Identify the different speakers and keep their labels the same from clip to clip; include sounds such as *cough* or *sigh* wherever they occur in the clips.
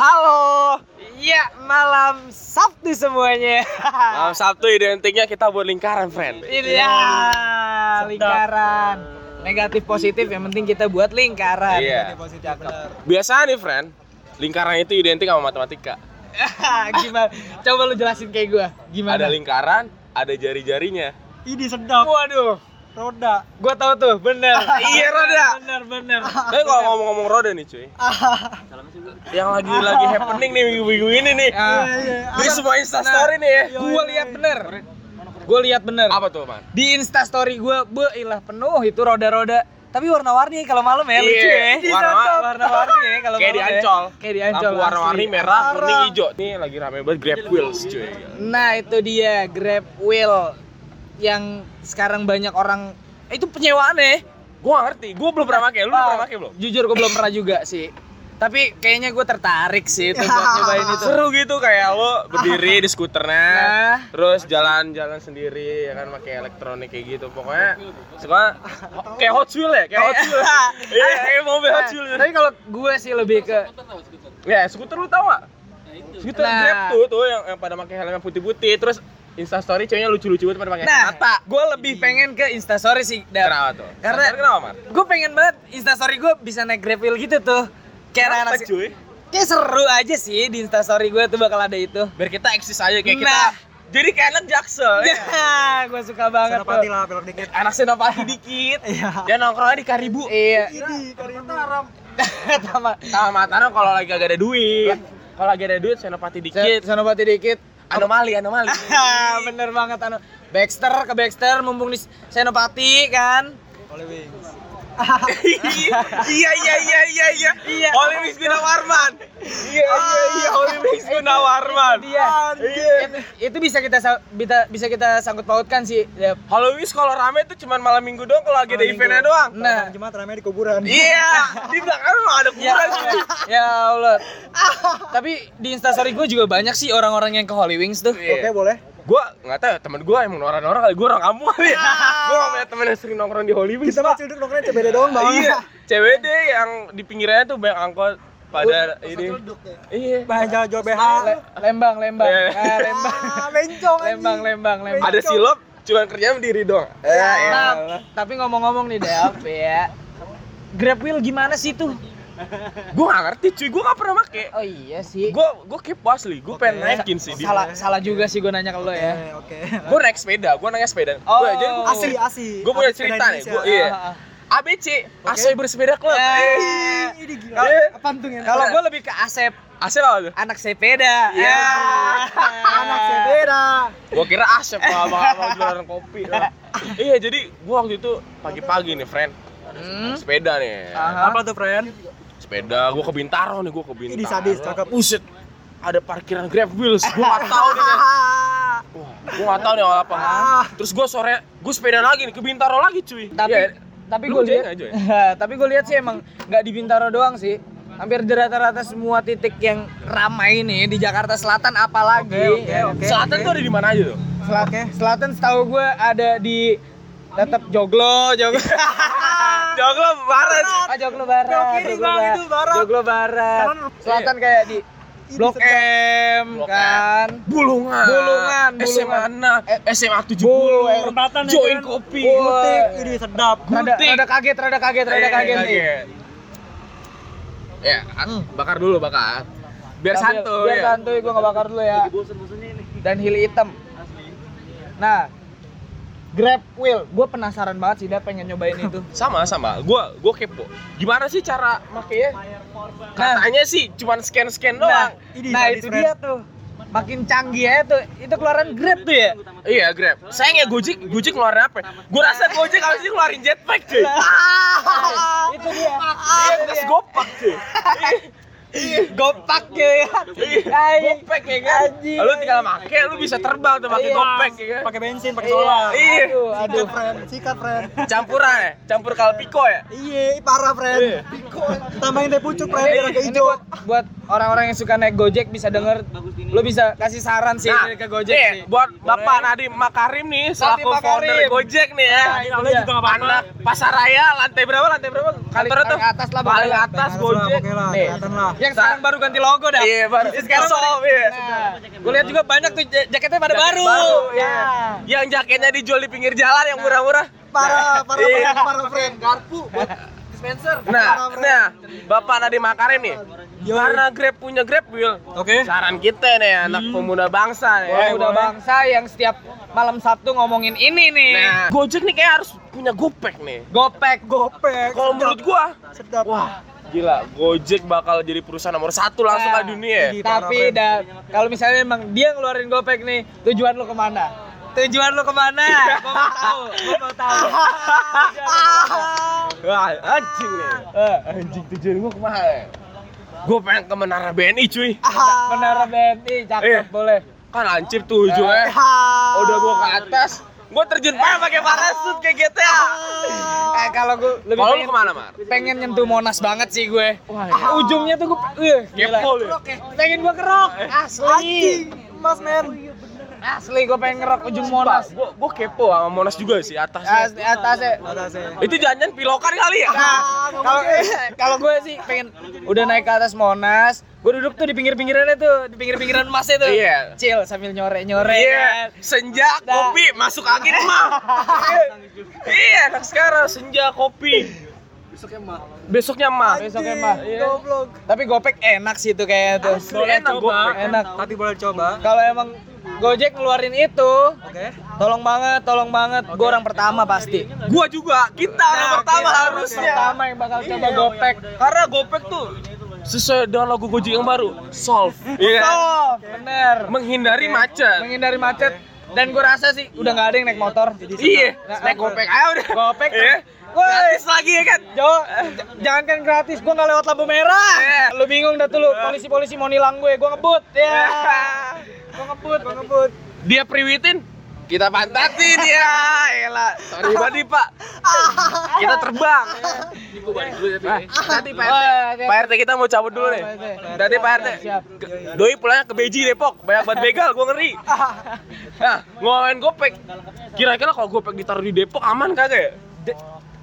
Speaker 1: Halo. Iya, malam Sabtu semuanya.
Speaker 2: Malam Sabtu identiknya kita buat lingkaran, friend.
Speaker 1: Ini ya, lingkaran. Negatif positif yang penting kita buat lingkaran.
Speaker 2: Iya.
Speaker 1: Positif.
Speaker 2: Biasa nih, friend. Lingkaran itu identik sama matematika. *laughs*
Speaker 1: Gimana? Coba lu jelasin kayak gua. Gimana?
Speaker 2: Ada lingkaran, ada jari-jarinya.
Speaker 3: Ini sedap.
Speaker 1: Waduh.
Speaker 3: Roda.
Speaker 1: Gua tahu tuh, bener. *laughs*
Speaker 2: Iya, roda.
Speaker 1: Bener, bener. *laughs*
Speaker 2: Tapi kalau ngomong-ngomong roda nih, cuy. *laughs* Yang lagi lagi happening nih minggu-minggu ini nih. Di semua Insta story nih ya.
Speaker 1: gua lihat bener. Gua lihat bener.
Speaker 2: Apa tuh, Man?
Speaker 1: Di Insta story gua, be ilah penuh itu roda-roda. Tapi warna-warni kalau malam ya lucu
Speaker 2: Iya,
Speaker 1: ya.
Speaker 2: warna-
Speaker 1: warna-warni ya kalau
Speaker 2: Kayak di
Speaker 1: malam ya.
Speaker 2: Ancol.
Speaker 1: Kayak di Ancol.
Speaker 2: Lampu warna-warni merah, kuning, hijau. Nih lagi rame banget Grab Wheels, cuy.
Speaker 1: Nah, itu dia Grab Wheel yang sekarang banyak orang eh, itu penyewaan ya.
Speaker 2: Gua ngerti, gua belum pernah pakai. Lu pernah pakai belum?
Speaker 1: Jujur gue belum pernah juga sih. Tapi kayaknya gue tertarik sih itu buat *laughs* nyobain itu.
Speaker 2: Seru gitu kayak lo berdiri di skuternya,
Speaker 1: Nah.
Speaker 2: terus jalan-jalan sendiri ya kan pakai elektronik kayak gitu. Pokoknya suka kayak Hot Wheels ya, kayak Hot Wheels. *laughs* Iya, kayak mobil Hot
Speaker 1: Nah,
Speaker 2: Wheels.
Speaker 1: tapi kalau gue sih lebih ke
Speaker 2: Ya, skuter lu tau gak? Skuter
Speaker 1: Nah.
Speaker 2: Grab tuh tuh yang, yang pada pakai helm yang putih-putih terus Insta story ceweknya lucu-lucu banget pada pakai
Speaker 1: Nah,
Speaker 2: kacamata.
Speaker 1: gue lebih pengen ke Instastory sih. Dap.
Speaker 2: Kenapa tuh?
Speaker 1: Karena-
Speaker 2: kenapa, Mar?
Speaker 1: Gue pengen banget Instastory gue bisa naik Grab Wheel gitu tuh. Kayak anak
Speaker 2: cuy?
Speaker 1: Kayak seru aja sih di Instastory gue tuh bakal ada itu.
Speaker 2: Biar kita eksis aja kayak kita.
Speaker 1: Nah.
Speaker 2: Jadi kayak anak jaksel ya. *laughs*
Speaker 1: Ya, gue suka banget
Speaker 3: Senopati
Speaker 1: tuh.
Speaker 3: lah, belok dikit.
Speaker 2: Anak senopati dikit.
Speaker 3: Iya.
Speaker 2: Dia nongkrongnya di Karibu.
Speaker 1: Iya.
Speaker 3: Ini kali Mataram. *laughs*
Speaker 1: Sama
Speaker 2: Sama Mataram kalau lagi agak ada duit. Kalau lagi ada duit senopati dikit.
Speaker 1: Senopati dikit.
Speaker 2: Anomali, anomali. *laughs*
Speaker 1: Bener banget anu. Baxter ke Baxter mumpung di Senopati kan.
Speaker 3: Oleh Wings.
Speaker 2: Iya iya iya iya iya
Speaker 1: Iya.
Speaker 2: Holy Wings Gunawarman iya iya iya Holy Wings Gunawarman iya
Speaker 1: Itu, bisa kita sa- bisa bisa kita sangkut pautkan sih.
Speaker 2: Wings kalau rame tuh cuman malam minggu doang kalau lagi ada eventnya doang
Speaker 1: Nah.
Speaker 3: Jumat ramai di kuburan.
Speaker 2: iya di belakang memang ada
Speaker 1: Ya,
Speaker 2: kuburan cuy
Speaker 1: ya Allah. *laughs* Tapi di Instastory gue juga banyak sih orang-orang yang ke Holy Wings tuh.
Speaker 3: Oke,
Speaker 2: Iya.
Speaker 3: boleh.
Speaker 2: Gua nggak tahu ya, temen gua emang norak-norak kali gua orang kampung kali ya. *laughs* Gua nggak punya temen yang sering nongkrong di Holy Wings.
Speaker 3: Kita mah cilduk nongkrong CBD doang, Bang.
Speaker 2: Iya, CWD yang di pinggirnya tuh banyak angkot pada ini. Iya.
Speaker 3: Bahan jual BH.
Speaker 1: Lembang, Lembang.
Speaker 2: Iya.
Speaker 1: Ah, Lembang. *laughs*
Speaker 3: Ah, bencong anjing.
Speaker 1: Lembang, Lembang, Lembang.
Speaker 2: Ada silop, cuman kerjanya berdiri doang. Eh,
Speaker 1: Nah,
Speaker 2: ya.
Speaker 1: tapi ngomong-ngomong nih Dev ya. Grab Wheel gimana sih tuh?
Speaker 2: Gua gak ngerti cuy, gua gak pernah make.
Speaker 1: Oh iya sih.
Speaker 2: Gua gua kepo asli, gua pengen
Speaker 3: Oke.
Speaker 2: naikin sih. di-
Speaker 1: salah salah juga sih gue nanya ke lo
Speaker 3: Oke,
Speaker 1: ya.
Speaker 3: oke.
Speaker 2: Gua naik sepeda, gua naik sepeda.
Speaker 1: Oh.
Speaker 2: Gua, jadi gua,
Speaker 3: Asli, asli.
Speaker 2: Gua punya cerita nih, gua- iya.
Speaker 1: Ah, ah,
Speaker 2: ABC, AC bersepeda club.
Speaker 1: Eh.
Speaker 2: Eh.
Speaker 3: Ini gila.
Speaker 2: Iya.
Speaker 3: Apaan tuh
Speaker 1: Kalau gue lebih ke Asep,
Speaker 2: Asep apa tuh?
Speaker 1: anak sepeda.
Speaker 2: Iya.
Speaker 3: anak sepeda.
Speaker 2: Gua kira Asep kalau abang jualan kopi. *laughs* iya, jadi gua waktu itu pagi-pagi nih, friend.
Speaker 1: Hmm.
Speaker 2: Sepeda nih.
Speaker 1: Aha.
Speaker 3: Apa tuh, friend?
Speaker 2: Sepeda, gua ke Bintaro nih, gua ke Bintaro.
Speaker 3: Ini sadis, cakep.
Speaker 2: Buset. Ada parkiran Grab Wheels. Gua gak tahu nih. Wah, *laughs* gua gak tahu nih awal apa.
Speaker 3: Ah.
Speaker 2: Terus gua sore, gua sepeda lagi nih ke Bintaro lagi, cuy.
Speaker 1: Tapi
Speaker 2: Iya.
Speaker 1: tapi gue lihat
Speaker 2: ya? *laughs*
Speaker 1: tapi gue lihat sih emang nggak di Bintaro doang sih. Hampir di rata-rata semua titik yang ramai nih di Jakarta Selatan apalagi.
Speaker 3: Oke, oke,
Speaker 1: Ya.
Speaker 3: oke.
Speaker 2: Selatan tuh ada di mana aja tuh?
Speaker 3: Oke.
Speaker 1: Selatan setahu gue ada di tetap Joglo, Joglo. *laughs*
Speaker 2: Joglo barat.
Speaker 1: Ah, Joglo Barat. Joglo
Speaker 3: Bang,
Speaker 1: Barat.
Speaker 3: itu barat.
Speaker 1: Joglo Barat. Selatan kayak di Blok. M
Speaker 2: Blok M.
Speaker 1: kan.
Speaker 2: Bulungan.
Speaker 1: Bulungan,
Speaker 2: SMA
Speaker 1: Bulungan.
Speaker 2: 6, SMA 70.
Speaker 1: Bul,
Speaker 3: Perempatan ya
Speaker 2: Join
Speaker 3: kan?
Speaker 2: kopi.
Speaker 3: Butik, ini sedap.
Speaker 1: Rada, rada kaget, rada kaget, rada
Speaker 2: Eh,
Speaker 1: kaget nih.
Speaker 2: Ya, bakar dulu bakar. Biar santuy.
Speaker 1: Biar
Speaker 2: ya.
Speaker 1: santuy, gua nggak bakar dulu ya. Dan heel hitam. Nah, Grab Wheel, gue penasaran banget sih, dia pengen nyobain itu. *laughs*
Speaker 2: Sama sama, gua gua kepo. Gimana sih cara makanya? Katanya sih cuman scan-scan
Speaker 1: Nah,
Speaker 2: doang.
Speaker 3: Ini
Speaker 1: nah itu dia tuh. Makin canggih ya tuh. Itu keluaran Grab tuh ya.
Speaker 2: Iya, Grab. Sayang ya Gojek, Gojek ngeluarin apa? Gua rasa Gojek harus ngeluarin jetpack, cuy. *laughs*
Speaker 1: itu dia.
Speaker 2: Iya, terus gopak, cuy. *laughs*
Speaker 1: Gopak ya. Ay,
Speaker 2: Gopek ya kan?
Speaker 1: Anjing.
Speaker 2: Lu tinggal make, lu bisa terbang tuh pakai
Speaker 1: Iya.
Speaker 2: gopek ya kan?
Speaker 3: Pakai bensin, pakai
Speaker 1: Iya.
Speaker 3: solar.
Speaker 2: Iya.
Speaker 1: Aduh, aduh.
Speaker 3: Friend. Sikat, friend.
Speaker 2: Campuran ya? Campur kalpiko ya?
Speaker 3: Iya, parah, friend.
Speaker 2: Iya.
Speaker 3: Tambahin teh pucuk, friend, biar agak
Speaker 1: Ini
Speaker 3: hijau.
Speaker 1: buat orang-orang yang suka naik Gojek bisa denger, lu bisa kasih saran sih
Speaker 2: Nah,
Speaker 1: ke Gojek
Speaker 2: nih,
Speaker 1: sih.
Speaker 2: buat Bapak Nadiem Makarim nih selaku founder Gojek nih ya.
Speaker 1: Nah, dia.
Speaker 2: juga anak pasar raya lantai berapa? Lantai berapa? Kantornya tuh
Speaker 1: atas lah,
Speaker 2: paling atas Gojek. Nih.
Speaker 1: Yang sekarang baru ganti logo dah.
Speaker 2: Iya, baru
Speaker 1: sekarang
Speaker 2: Shop, iya.
Speaker 1: Nah, gue lihat juga banyak tuh ja- jaketnya pada baru.
Speaker 2: baru,
Speaker 1: Ya.
Speaker 2: Yang jaketnya dijual di pinggir jalan yang murah-murah.
Speaker 3: Para para
Speaker 2: Iya.
Speaker 3: para friend. Garpu buat *laughs* dispenser.
Speaker 2: Nah, nah, Bapak Nadiem Makarim nih. Karena Grab punya Grab Wheel.
Speaker 3: Oke.
Speaker 2: Saran kita nih anak pemuda bangsa nih. Ya.
Speaker 1: udah bangsa yang setiap malam Sabtu ngomongin ini nih.
Speaker 2: Nah, Gojek nih kayak harus punya Gopek nih.
Speaker 1: Gopek,
Speaker 3: Gopek.
Speaker 2: Kalau menurut gua,
Speaker 3: sedap.
Speaker 2: wah, gila, Gojek bakal jadi perusahaan nomor satu langsung
Speaker 1: Nah,
Speaker 2: di dunia.
Speaker 3: Iya.
Speaker 1: Tapi dah kalau misalnya emang dia ngeluarin Gopek nih, tujuan lu ke mana? Tujuan lu ke mana? Gua mau tahu, gua mau tahu. *laughs*
Speaker 2: Wah, anjing nih.
Speaker 1: Eh,
Speaker 2: Anjing tujuan gua ke mana? Gua pengen ke Menara BNI cuy.
Speaker 1: Menara BNI, cakep
Speaker 2: Iya.
Speaker 1: boleh.
Speaker 2: Kan lancip tuh ujungnya. Udah gua ke atas, gua terjun payung pakai parasut kayak GTA.
Speaker 1: Eh kalau gue lebih
Speaker 2: Kalau lu
Speaker 1: pengen,
Speaker 2: ke mana, Mar?
Speaker 1: pengen nyentuh Monas banget sih gue.
Speaker 2: Wah, ya.
Speaker 1: Ujungnya tuh gue, uh, gila.
Speaker 2: Kepo lu.
Speaker 1: Pengen gue kerok, asli.
Speaker 3: Anjing, Mas Men.
Speaker 1: Asli gue pengen ngerok ujung Monas.
Speaker 2: Gua, gua kepo sama Monas juga sih atasnya.
Speaker 1: Asli atasnya.
Speaker 3: Atasnya.
Speaker 2: Itu jangan pilokan kali ya?
Speaker 1: Nah, kalau *laughs* kalau gue sih pengen udah naik ke atas Monas, gue duduk tuh di pinggir-pinggirannya tuh, di pinggir-pinggiran emasnya tuh.
Speaker 2: Iya.
Speaker 1: Chill sambil nyore-nyore
Speaker 2: Iya,
Speaker 1: kan.
Speaker 2: senja,
Speaker 1: Nah.
Speaker 2: kopi, masuk angin mah. *laughs* iya, anak sekarang senja, kopi. Besoknya mah.
Speaker 1: Besoknya mah.
Speaker 2: Iya.
Speaker 3: Goblok.
Speaker 1: Tapi Gopek enak sih tuh kayaknya tuh.
Speaker 2: Asli enak, Gopek.
Speaker 1: Enak.
Speaker 3: Tapi boleh coba.
Speaker 1: Kalau emang Gojek ngeluarin itu,
Speaker 3: Oke.
Speaker 1: tolong banget, tolong banget. Gue orang pertama pasti.
Speaker 2: Gua juga, kita orang
Speaker 1: Nah,
Speaker 2: pertama
Speaker 1: kita
Speaker 2: harusnya.
Speaker 1: Pertama yang bakal coba
Speaker 2: Iya.
Speaker 1: Gopek.
Speaker 2: Karena Gopek tuh sesuai dengan lagu Gojek yang baru, solve. Iya. kan?
Speaker 1: Oh, bener.
Speaker 2: Menghindari macet.
Speaker 1: Menghindari macet. Dan gue rasa sih udah nggak ada yang naik motor.
Speaker 2: Iya, naik Gopek aja udah.
Speaker 1: Gopek.
Speaker 2: Iya.
Speaker 1: Woi.
Speaker 2: Gratis lagi ya kan?
Speaker 1: Jo, jangan kan gratis, gue nggak lewat lampu merah.
Speaker 2: Iya.
Speaker 1: Lu bingung dah tuh lu, polisi-polisi mau nilang gue, gue ngebut. Ya. Gue ngebut, gue ngebut.
Speaker 2: Dia priwitin, kita pantatin ya. Elah, sorry nih, Pak. Kita terbang. Nanti Pak RT. Pak RT kita mau cabut dulu nih. Nanti Pak RT. Doi pulangnya ke Beji Depok, banyak banget begal, gua ngeri. *laughs* Nah, ngomongin Gopek. Kira-kira kalau Gopek ditaruh di Depok aman kagak ya?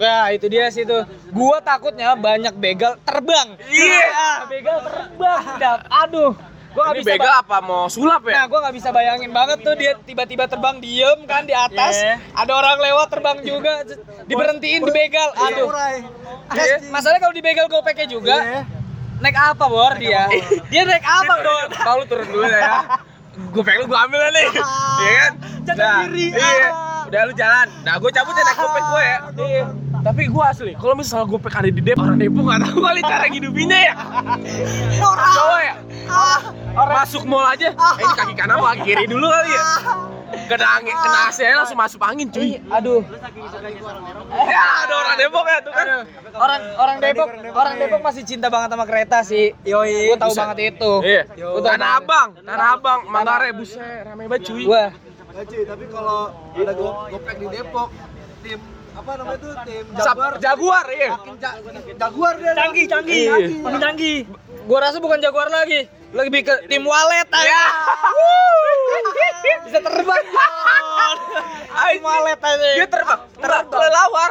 Speaker 1: Nah itu dia sih tuh. Gua takutnya banyak begal terbang.
Speaker 2: Iya.
Speaker 1: Ah, begal terbang. Dap. Aduh. Gua nggak
Speaker 2: Ini
Speaker 1: bisa.
Speaker 2: begal apa mau sulap
Speaker 1: Nah,
Speaker 2: ya?
Speaker 1: gua nggak bisa bayangin banget tuh dia tiba-tiba terbang diem kan di atas.
Speaker 2: Iya.
Speaker 1: Ada orang lewat terbang juga, diberhentiin di begal. Aduh.
Speaker 3: Samurai.
Speaker 1: Iya. Masalahnya kalau di begal gopeknya juga,
Speaker 3: Iya.
Speaker 1: naik apa bor dia? Dia naik apa bor?
Speaker 2: Kau lu turun dulu ya. Gopek lu gua ambil nih. Iya kan?
Speaker 3: Jaga
Speaker 2: Nah,
Speaker 3: diri.
Speaker 2: Iya.
Speaker 3: Ah.
Speaker 2: Udah lu jalan. Nah, gua cabut ya naik Gopek gua ya. Iya. Tapi gua asli, kalau misalnya Gopek ada di Depok, orang Depok nggak tahu kali cara ngidupinnya ya. Coba ya. Orang masuk mall aja. Eh, ini kaki kanan apa kaki kiri dulu kali ya. Kena angin, kena AC aja langsung masuk angin cuy.
Speaker 1: Aduh.
Speaker 2: Ya, ada orang Depok ya tuh kan.
Speaker 1: Orang orang Depok, orang Depok masih cinta banget sama kereta sih.
Speaker 3: Yoi.
Speaker 1: Gue tahu banget itu.
Speaker 2: Iya. Tanah. Abang, Tanah Abang, Manggarai, buset, rame banget cuy.
Speaker 1: Wah,
Speaker 3: Ya, cuy, tapi kalau ada go gopek di Depok, tim apa namanya tuh tim Jaguar,
Speaker 2: Jaguar, iya.
Speaker 3: ja- Jaguar dia.
Speaker 1: Canggih, canggih.
Speaker 2: Iya.
Speaker 3: Makin canggih.
Speaker 1: gua rasa bukan Jaguar lagi, lebih ke tim walet aja.
Speaker 2: Ya. *laughs*
Speaker 1: Bisa terbang. *laughs* tim walet aja.
Speaker 2: Dia terbang, terbang kelelawar,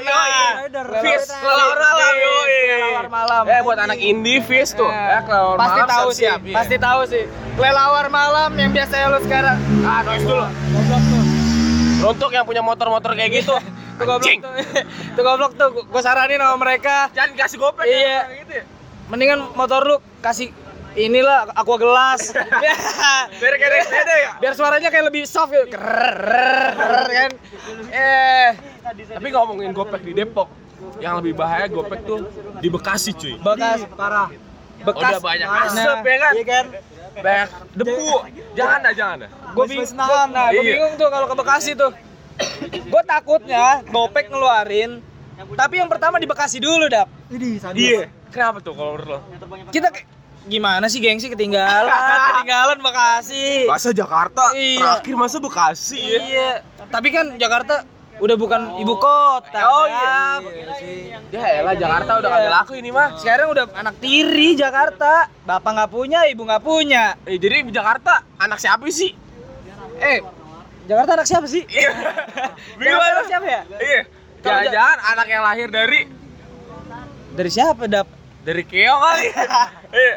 Speaker 1: Nah,
Speaker 2: yoi.
Speaker 3: Rider.
Speaker 2: Fish,
Speaker 1: Kelelawar
Speaker 2: malam,
Speaker 1: kelelawar malam.
Speaker 2: Eh, buat anak indie fish tuh. Ya, kelelawar
Speaker 1: pasti
Speaker 2: malam
Speaker 1: tahu sih,
Speaker 2: iya.
Speaker 1: pasti tahu sih. Kelelawar malam yang biasanya lu sekarang.
Speaker 2: Ah, noise dulu. Untuk yang punya motor-motor kayak gitu, *laughs* *laughs*
Speaker 1: Tuh goblok tuh. Tuh goblok tuh, gua saranin sama mereka.
Speaker 2: Jangan kasih gopek
Speaker 1: Iya.
Speaker 2: ya, gitu ya.
Speaker 1: Mendingan motor lu kasih inilah aqua gelas. *laughs*
Speaker 2: Biar kayak sepeda ya.
Speaker 1: Biar suaranya kayak lebih soft ya. Krrrr, kan. Eh,
Speaker 2: Tapi ngomongin gopek di Depok, yang lebih bahaya gopek tuh di Bekasi cuy.
Speaker 1: bekas
Speaker 3: Parah.
Speaker 1: bekas
Speaker 2: Udah banyak
Speaker 1: Nah,
Speaker 2: asap ya kan?
Speaker 3: Iya kan?
Speaker 2: Banyak debu. Jangan dah, jangan dah.
Speaker 1: Gue bingung, nah, gue
Speaker 2: Iya.
Speaker 1: bingung tuh kalau ke Bekasi tuh. Gue takutnya Gopek ngeluarin, tapi yang pertama di Bekasi dulu, Dap.
Speaker 2: Iya. Kenapa tuh kalau menurut lo?
Speaker 1: Kita ke- gimana sih gengsi ketinggalan, *laughs* ketinggalan Bekasi.
Speaker 2: Masa Jakarta
Speaker 1: Iya.
Speaker 2: terakhir masa Bekasi ya?
Speaker 1: Iya, tapi kan Jakarta udah bukan ibu kota.
Speaker 2: Oh,
Speaker 1: Dap.
Speaker 2: Ya elah Jakarta udah kagak laku ini mah.
Speaker 1: Sekarang udah anak tiri Jakarta. Bapak nggak punya, ibu nggak punya.
Speaker 2: Eh, jadi di Jakarta anak siapa sih?
Speaker 1: Eh, Jakarta anak siapa sih?
Speaker 2: Iya. *laughs* Bingung
Speaker 1: anak siapa ya?
Speaker 2: Iya. Jangan-jangan anak yang lahir dari
Speaker 1: Dari siapa, Dap?
Speaker 2: dari keong kali. *laughs* Iya.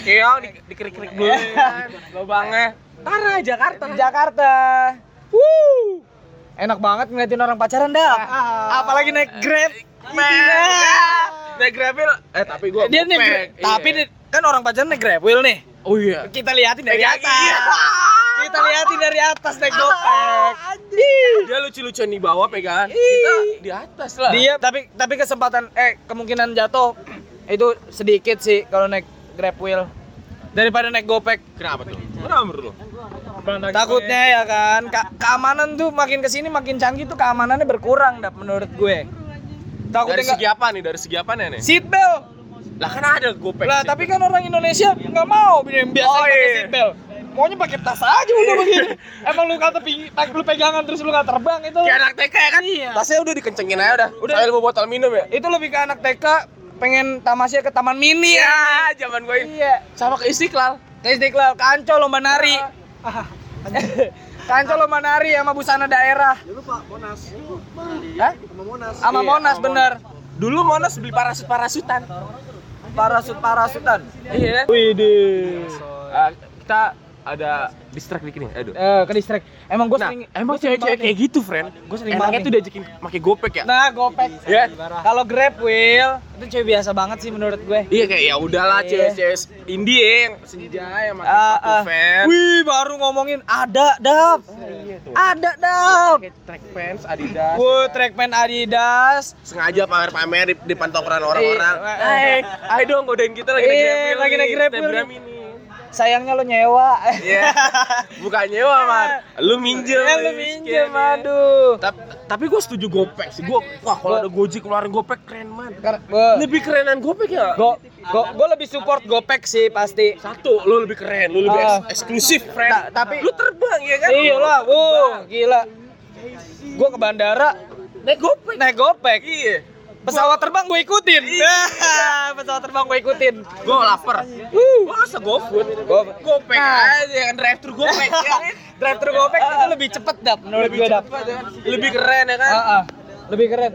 Speaker 2: keong di, dikerik-kerik dulu kan. Lubangnya. Tara Jakarta.
Speaker 1: Jakarta. Wuh. Enak banget ngeliatin orang pacaran, Dap. Apalagi naik Grab.
Speaker 2: Naik Grabbil. Eh tapi gua
Speaker 1: Dia nih, tapi
Speaker 2: Iya.
Speaker 1: kan orang pacaran naik Grab nih.
Speaker 2: Oh iya.
Speaker 1: Kita liatin dari
Speaker 2: Iya.
Speaker 1: atas. Kita liatin dari atas naik gopek.
Speaker 2: Dia lucu-lucuan di bawah pegangan. Kita di atas lah.
Speaker 1: Dia tapi tapi kesempatan eh kemungkinan jatuh itu sedikit sih kalau naik Grab wheel daripada naik gopek.
Speaker 2: Kenapa tuh? Kenapa menurut lu?
Speaker 1: Takutnya ya kan, ka- keamanan tuh makin ke sini makin canggih tuh keamanannya berkurang dap menurut gue. Takutnya
Speaker 2: Dari segi apa nih? Dari segi apa nih?
Speaker 1: seat belt.
Speaker 2: Lah kan ada gopek.
Speaker 1: Lah tapi kan orang Indonesia nggak mau yang biasa
Speaker 2: Oh,
Speaker 1: pakai
Speaker 2: iya.
Speaker 1: seat belt. Maunya pakai tas aja udah begini. Emang lu kata ping- lu pegangan terus lu nggak terbang itu.
Speaker 2: kayak anak TK ya kan?
Speaker 1: Iya.
Speaker 2: Tasnya udah dikencengin aja udah.
Speaker 1: Udah.
Speaker 2: Udah. bawa botol minum ya?
Speaker 1: Itu lebih ke anak TK pengen tamasya ke taman mini
Speaker 2: Iya, zaman gue ini.
Speaker 1: Iya.
Speaker 2: Sama ke Istiqlal.
Speaker 1: Ke Istiqlal, Kanco lomba nari. *laughs* Kanco lomba nari sama busana daerah.
Speaker 3: Jangan lupa Monas.
Speaker 1: Hah?
Speaker 3: Sama Monas.
Speaker 1: Sama
Speaker 2: Iya,
Speaker 1: Monas
Speaker 2: sama
Speaker 1: bener.
Speaker 2: Dulu Monas beli parasut parasutan.
Speaker 1: Parasut parasutan.
Speaker 2: Iya.
Speaker 1: Widih.
Speaker 2: Ah, kita ada distract dikit nih. Aduh.
Speaker 1: Eh, ke distrik. Emang gue
Speaker 2: Nah,
Speaker 1: sering
Speaker 2: emang cewek-cewek kayak gitu, friend.
Speaker 1: Gua sering
Speaker 2: Enaknya
Speaker 1: banget
Speaker 2: tuh diajakin pakai gopek ya.
Speaker 1: Nah, gopek.
Speaker 2: Iya.
Speaker 1: Kalau Grab Wheel itu cewek biasa banget sih menurut gue.
Speaker 2: Iya kayak ya udahlah
Speaker 1: Iya.
Speaker 2: cewek-cewek indie yang senja yang pakai sepatu
Speaker 1: ah.
Speaker 2: fans.
Speaker 1: Wih, baru ngomongin ada dap.
Speaker 2: Iya tuh.
Speaker 1: Ada dap.
Speaker 2: Track pants Adidas.
Speaker 1: Wuh, trackman Adidas.
Speaker 2: sengaja pamer-pamer di depan tongkrongan orang-orang.
Speaker 1: Iya.
Speaker 2: Hai, ayo dong godain kita lagi naik
Speaker 1: Iya,
Speaker 2: Grab Wheel
Speaker 1: lagi naik Grab Wheel. Sayangnya lo nyewa.
Speaker 2: Iya. Bukan nyewa, Man. Lu minjem.
Speaker 1: Eh, lu minjem,
Speaker 2: ya.
Speaker 1: aduh.
Speaker 2: Tapi, tapi gue setuju gopek sih. Gue wah kalau ada Gojek keluarin gopek keren man.
Speaker 1: Gua-
Speaker 2: Lebih kerenan gopek ya.
Speaker 1: Go, go, gue lebih support Gopek sih pasti.
Speaker 2: Satu, lu lebih keren, lu lebih eks- eksklusif, friend.
Speaker 1: Ta- tapi-
Speaker 2: lu terbang ya kan?
Speaker 1: Iya lah, gila. Gue ke bandara
Speaker 2: Naik gopek.
Speaker 1: naik Gopek.
Speaker 2: Iya.
Speaker 1: Pesawat terbang gue ikutin. *laughs* Pesawat terbang gue ikutin.
Speaker 2: Gue lapar.
Speaker 1: Uh.
Speaker 2: Masa GoFood?
Speaker 1: Go-
Speaker 2: Gopek
Speaker 1: Nah.
Speaker 2: aja drive thru gopek *laughs* ya kan?
Speaker 1: Drive thru Gopek itu lebih cepet dap menurut
Speaker 2: Lebih
Speaker 1: gue dap.
Speaker 2: ya kan? Lebih keren ya kan?
Speaker 1: Ah, ah. Lebih keren.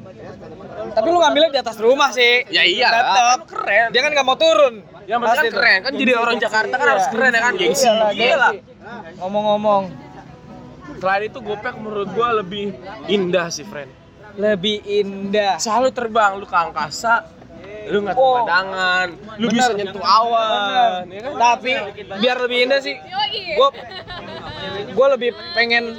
Speaker 1: Tapi lu ngambilnya di atas rumah sih.
Speaker 2: Ya iya,
Speaker 1: Tetep.
Speaker 2: keren.
Speaker 1: Dia kan nggak mau turun.
Speaker 2: Penting kan keren kan jadi orang Jakarta kan
Speaker 1: Iya.
Speaker 2: harus keren ya kan gengsi. Gila.
Speaker 1: Ngomong-ngomong,
Speaker 2: Selain itu Gopek menurut gua lebih indah sih, friend.
Speaker 1: Lebih indah.
Speaker 2: Selalu terbang lu ke angkasa, lu nggak
Speaker 1: Oh.
Speaker 2: pemandangan, lu
Speaker 1: Bener.
Speaker 2: bisa nyentuh awan, ya kan?
Speaker 1: Tapi biar lebih indah sih, gue gue lebih pengen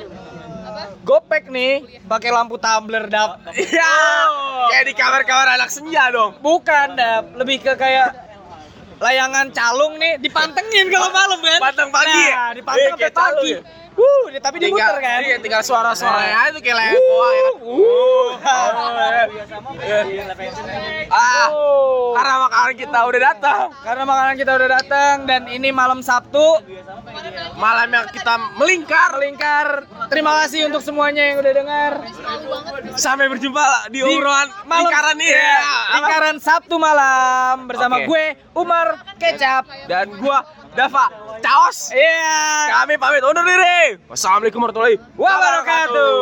Speaker 1: gopek nih pakai lampu tumbler dap.
Speaker 2: Iya. *laughs* Kayak di kamar-kamar anak senja dong.
Speaker 1: Bukan dap, lebih ke kayak layangan calung nih dipantengin kalau malam kan.
Speaker 2: Panteng pagi
Speaker 1: Nah,
Speaker 2: ya?
Speaker 1: dipanteng
Speaker 2: Iya,
Speaker 1: sampai pagi.
Speaker 2: ya?
Speaker 1: Wuh, tapi
Speaker 2: Tinggal,
Speaker 1: dimuter kan.
Speaker 2: Iya, tinggal suara-suaranya
Speaker 1: Nah.
Speaker 2: aja tuh kayak layang goa ya kan.
Speaker 1: Uh.
Speaker 2: Ah,
Speaker 1: Oh.
Speaker 2: karena makanan kita udah datang.
Speaker 1: Karena makanan kita udah datang dan ini malam Sabtu
Speaker 2: Malam yang kita melingkar.
Speaker 1: melingkar. Terima kasih untuk semuanya yang udah dengar.
Speaker 2: Sampai berjumpa di obrolan lingkaran nih.
Speaker 1: Iya,
Speaker 2: Ya.
Speaker 1: Lingkaran Sabtu malam bersama
Speaker 2: Oke.
Speaker 1: gue Umar Kecap.
Speaker 2: Dan gua Dava Caos.
Speaker 1: Iya.
Speaker 2: Kami pamit undur diri. Wassalamualaikum warahmatullahi
Speaker 1: Wabarakatuh.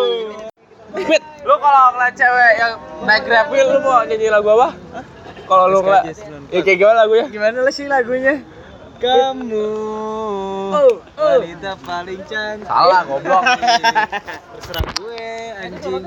Speaker 2: Mit, lu kalau ngeliat cewek yang naik grab wheel lu mau nyanyi lagu apa? Kalau lu ngeliat, ya kayak gimana lagunya?
Speaker 1: Gimana lah sih lagunya? Kamu
Speaker 2: Oh,
Speaker 1: wanita paling cantik.
Speaker 2: Salah, goblok. *laughs*
Speaker 1: Terserah gue anjing.